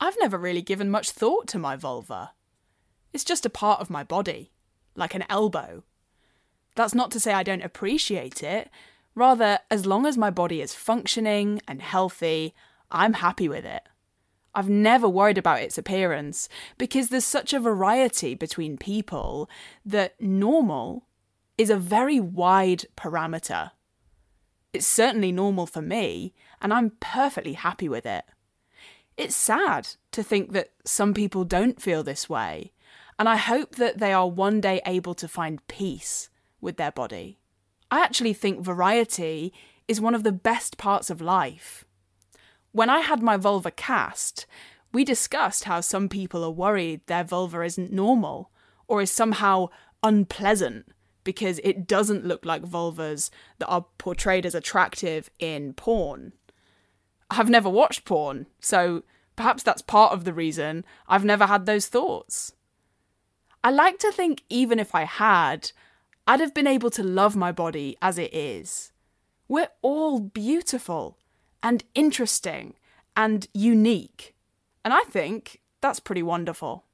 I've never really given much thought to my vulva. It's just a part of my body, like an elbow. That's not to say I don't appreciate it. Rather, as long as my body is functioning and healthy, I'm happy with it. I've never worried about its appearance because there's such a variety between people that normal is a very wide parameter. It's certainly normal for me, and I'm perfectly happy with it. It's sad to think that some people don't feel this way, and I hope that they are one day able to find peace with their body. I actually think variety is one of the best parts of life. When I had my vulva cast, we discussed how some people are worried their vulva isn't normal or is somehow unpleasant because it doesn't look like vulvas that are portrayed as attractive in porn. I've never watched porn, so perhaps that's part of the reason I've never had those thoughts. I like to think, even if I had, I'd have been able to love my body as it is. We're all beautiful and interesting and unique. And I think that's pretty wonderful.